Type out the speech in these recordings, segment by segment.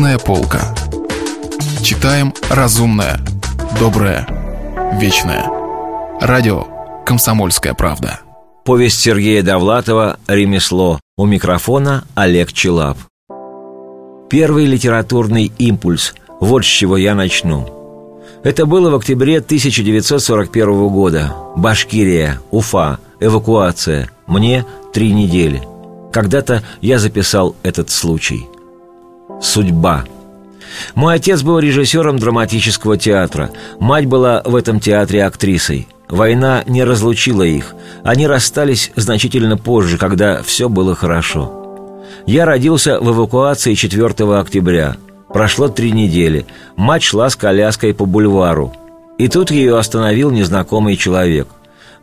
Книжная полка. Читаем разумное, доброе, вечное. Радио «Комсомольская правда». Повесть Сергея Довлатова «Ремесло». У микрофона Олег Челап. Первый литературный импульс. Вот с чего я начну. Это было в октябре 1941 года. Башкирия, Уфа, эвакуация. Мне три недели. Когда-то я записал этот случай. Судьба. Мой отец был режиссером драматического театра. Мать была в этом театре актрисой. Война не разлучила их. Они расстались значительно позже, когда все было хорошо. Я родился в эвакуации 4 октября. Прошло три недели. Мать шла с коляской по бульвару. И тут ее остановил незнакомый человек.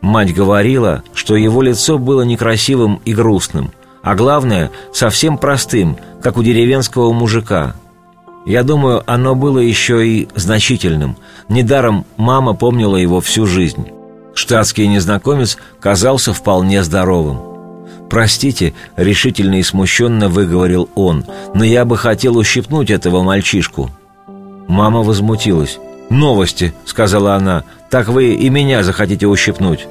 Мать говорила, что его лицо было некрасивым и грустным, а главное, совсем простым, как у деревенского мужика. Я думаю, оно было еще и значительным. Недаром мама помнила его всю жизнь. Штатский незнакомец казался вполне здоровым. «Простите», — решительно и смущенно выговорил он, «но я бы хотел ущипнуть этого мальчишку». Мама возмутилась. «Новости», — сказала она, — «так вы и меня захотите ущипнуть».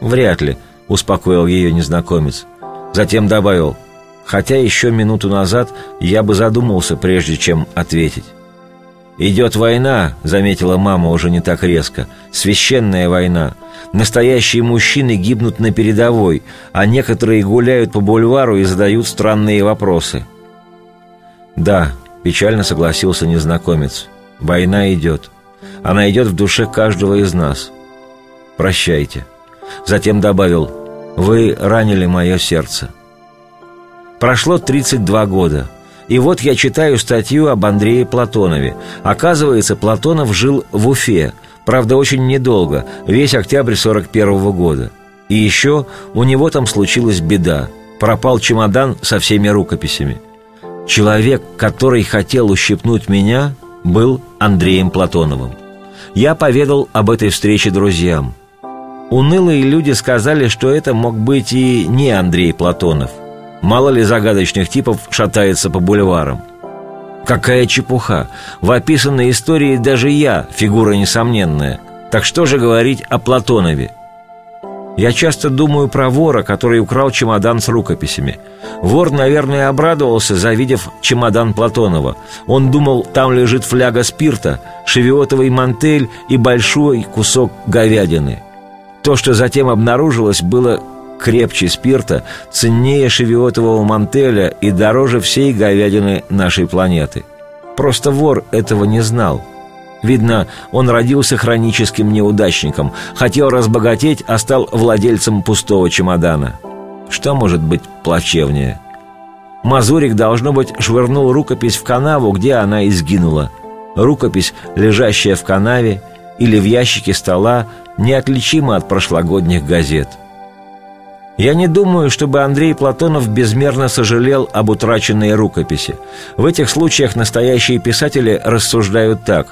«Вряд ли», — успокоил ее незнакомец. Затем добавил, «Хотя еще минуту назад я бы задумался, прежде чем ответить». «Идет война», — заметила мама уже не так резко. «Священная война. Настоящие мужчины гибнут на передовой, а некоторые гуляют по бульвару и задают странные вопросы». «Да», — печально согласился незнакомец. «Война идет. Она идет в душе каждого из нас. Прощайте». Затем добавил «Вы ранили мое сердце». Прошло 32 года. И вот я читаю статью об Андрее Платонове. Оказывается, Платонов жил в Уфе, правда, очень недолго, весь октябрь 41 -го года. И еще у него там случилась беда. Пропал чемодан со всеми рукописями. Человек, который хотел ущипнуть меня, был Андреем Платоновым. Я поведал об этой встрече друзьям. Унылые люди сказали, что это мог быть и не Андрей Платонов. Мало ли загадочных типов шатается по бульварам. Какая чепуха! В описанной истории даже я фигура несомненная. Так что же говорить о Платонове? Я часто думаю про вора, который украл чемодан с рукописями. Вор, наверное, обрадовался, завидев чемодан Платонова. Он думал, там лежит фляга спирта, шевиотовый мантель и большой кусок говядины. То, что затем обнаружилось, было крепче спирта, ценнее шевиотового мантеля и дороже всей говядины нашей планеты. Просто вор этого не знал. Видно, он родился хроническим неудачником, хотел разбогатеть, а стал владельцем пустого чемодана. Что может быть плачевнее? Мазурик, должно быть, швырнул рукопись в канаву, где она изгинула. Рукопись, лежащая в канаве или в ящике стола, неотличима от прошлогодних газет – я не думаю, чтобы Андрей Платонов безмерно сожалел об утраченной рукописи. В этих случаях настоящие писатели рассуждают так.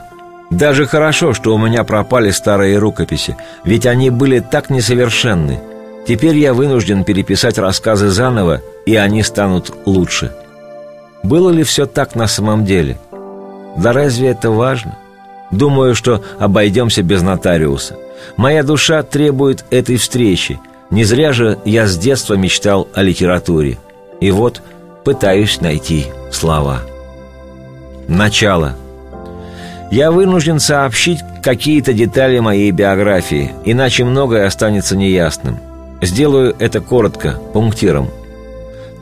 «Даже хорошо, что у меня пропали старые рукописи, ведь они были так несовершенны. Теперь я вынужден переписать рассказы заново, и они станут лучше». Было ли все так на самом деле? Да разве это важно? Думаю, что обойдемся без нотариуса. Моя душа требует этой встречи – не зря же я с детства мечтал о литературе. И вот пытаюсь найти слова. Начало. Я вынужден сообщить какие-то детали моей биографии, иначе многое останется неясным. Сделаю это коротко, пунктиром.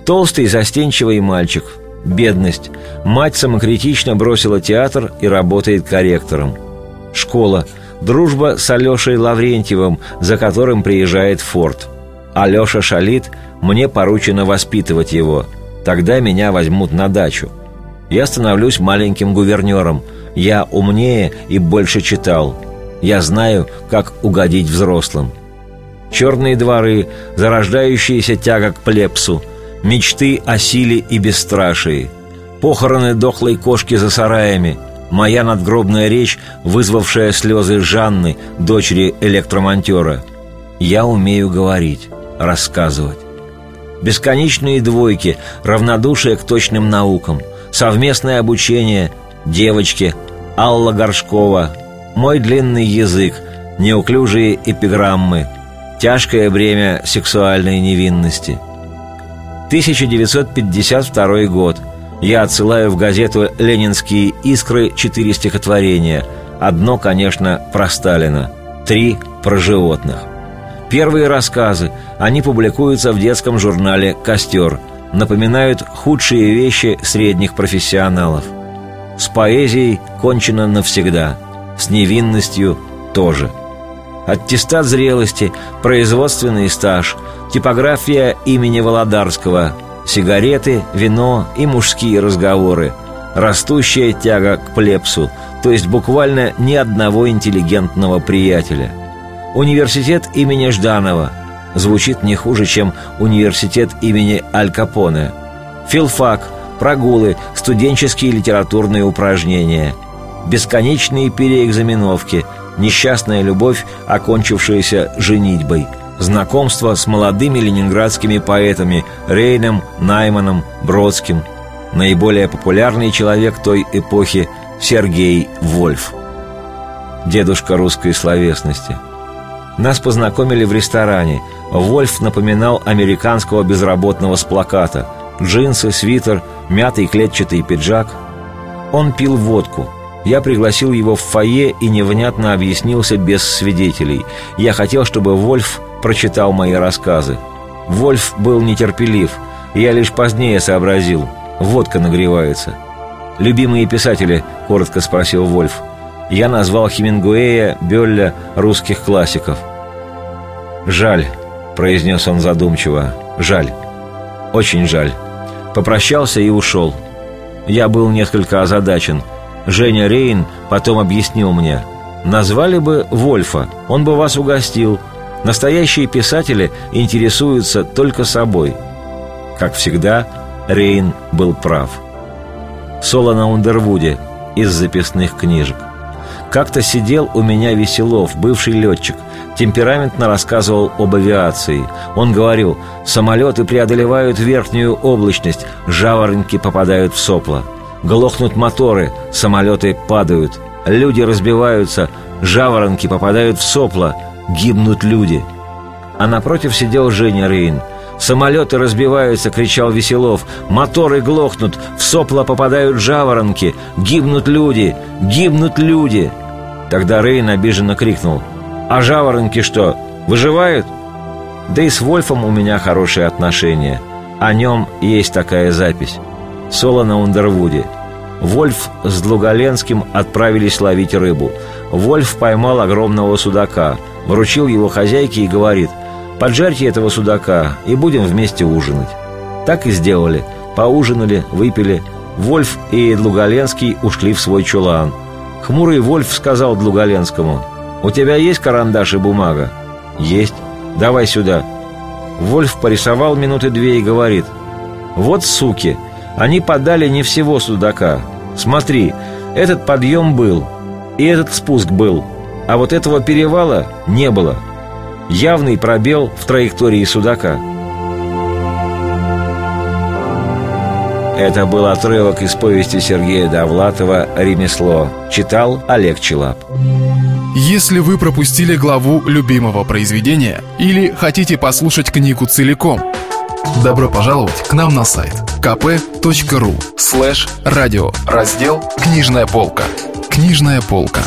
Толстый, застенчивый мальчик, бедность. Мать самокритично бросила театр и работает корректором. Школа – Дружба с Алешей Лаврентьевым, за которым приезжает Форд. Алеша шалит, мне поручено воспитывать его. Тогда меня возьмут на дачу. Я становлюсь маленьким гувернером. Я умнее и больше читал. Я знаю, как угодить взрослым. Черные дворы, зарождающаяся тяга к плепсу, мечты о силе и бесстрашии, похороны дохлой кошки за сараями – Моя надгробная речь, вызвавшая слезы Жанны, дочери электромонтера. Я умею говорить, рассказывать. Бесконечные двойки, равнодушие к точным наукам, совместное обучение, девочки, Алла Горшкова, мой длинный язык, неуклюжие эпиграммы, тяжкое бремя сексуальной невинности. 1952 год. Я отсылаю в газету «Ленинские искры» четыре стихотворения. Одно, конечно, про Сталина. Три про животных. Первые рассказы, они публикуются в детском журнале «Костер», напоминают худшие вещи средних профессионалов. С поэзией кончено навсегда, с невинностью тоже. Аттестат зрелости, производственный стаж, типография имени Володарского, сигареты, вино и мужские разговоры, растущая тяга к плепсу, то есть буквально ни одного интеллигентного приятеля – Университет имени Жданова. Звучит не хуже, чем университет имени Аль Капоне. Филфак, прогулы, студенческие литературные упражнения, бесконечные переэкзаменовки, несчастная любовь, окончившаяся женитьбой, знакомство с молодыми ленинградскими поэтами Рейном, Найманом, Бродским, наиболее популярный человек той эпохи Сергей Вольф, дедушка русской словесности – нас познакомили в ресторане. Вольф напоминал американского безработного с плаката. Джинсы, свитер, мятый клетчатый пиджак. Он пил водку. Я пригласил его в фойе и невнятно объяснился без свидетелей. Я хотел, чтобы Вольф прочитал мои рассказы. Вольф был нетерпелив. Я лишь позднее сообразил. Водка нагревается. «Любимые писатели?» – коротко спросил Вольф – я назвал Хемингуэя, Бёлля, русских классиков. «Жаль», — произнес он задумчиво, — «жаль, очень жаль». Попрощался и ушел. Я был несколько озадачен. Женя Рейн потом объяснил мне. «Назвали бы Вольфа, он бы вас угостил. Настоящие писатели интересуются только собой». Как всегда, Рейн был прав. Соло на Ундервуде из записных книжек. Как-то сидел у меня Веселов, бывший летчик, темпераментно рассказывал об авиации. Он говорил, самолеты преодолевают верхнюю облачность, жаворонки попадают в сопла. Глохнут моторы, самолеты падают, люди разбиваются, жаворонки попадают в сопла, гибнут люди. А напротив сидел Женя Рейн – «Самолеты разбиваются!» — кричал Веселов. «Моторы глохнут! В сопла попадают жаворонки! Гибнут люди! Гибнут люди!» Тогда Рейн обиженно крикнул. «А жаворонки что, выживают?» Да и с Вольфом у меня хорошие отношения. О нем есть такая запись. Соло на Ундервуде. Вольф с Длугаленским отправились ловить рыбу. Вольф поймал огромного судака, вручил его хозяйке и говорит – Поджарьте этого судака, и будем вместе ужинать. Так и сделали. Поужинали, выпили. Вольф и Длугаленский ушли в свой чулан. Хмурый Вольф сказал Длугаленскому, «У тебя есть карандаш и бумага?» «Есть. Давай сюда». Вольф порисовал минуты две и говорит, «Вот суки, они подали не всего судака. Смотри, этот подъем был, и этот спуск был, а вот этого перевала не было» явный пробел в траектории Судака. Это был отрывок из повести Сергея Довлатова «Ремесло». Читал Олег Челап. Если вы пропустили главу любимого произведения или хотите послушать книгу целиком, добро пожаловать к нам на сайт kp.ru слэш радио раздел «Книжная полка». «Книжная полка».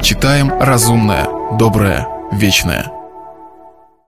Читаем разумное, доброе, вечное –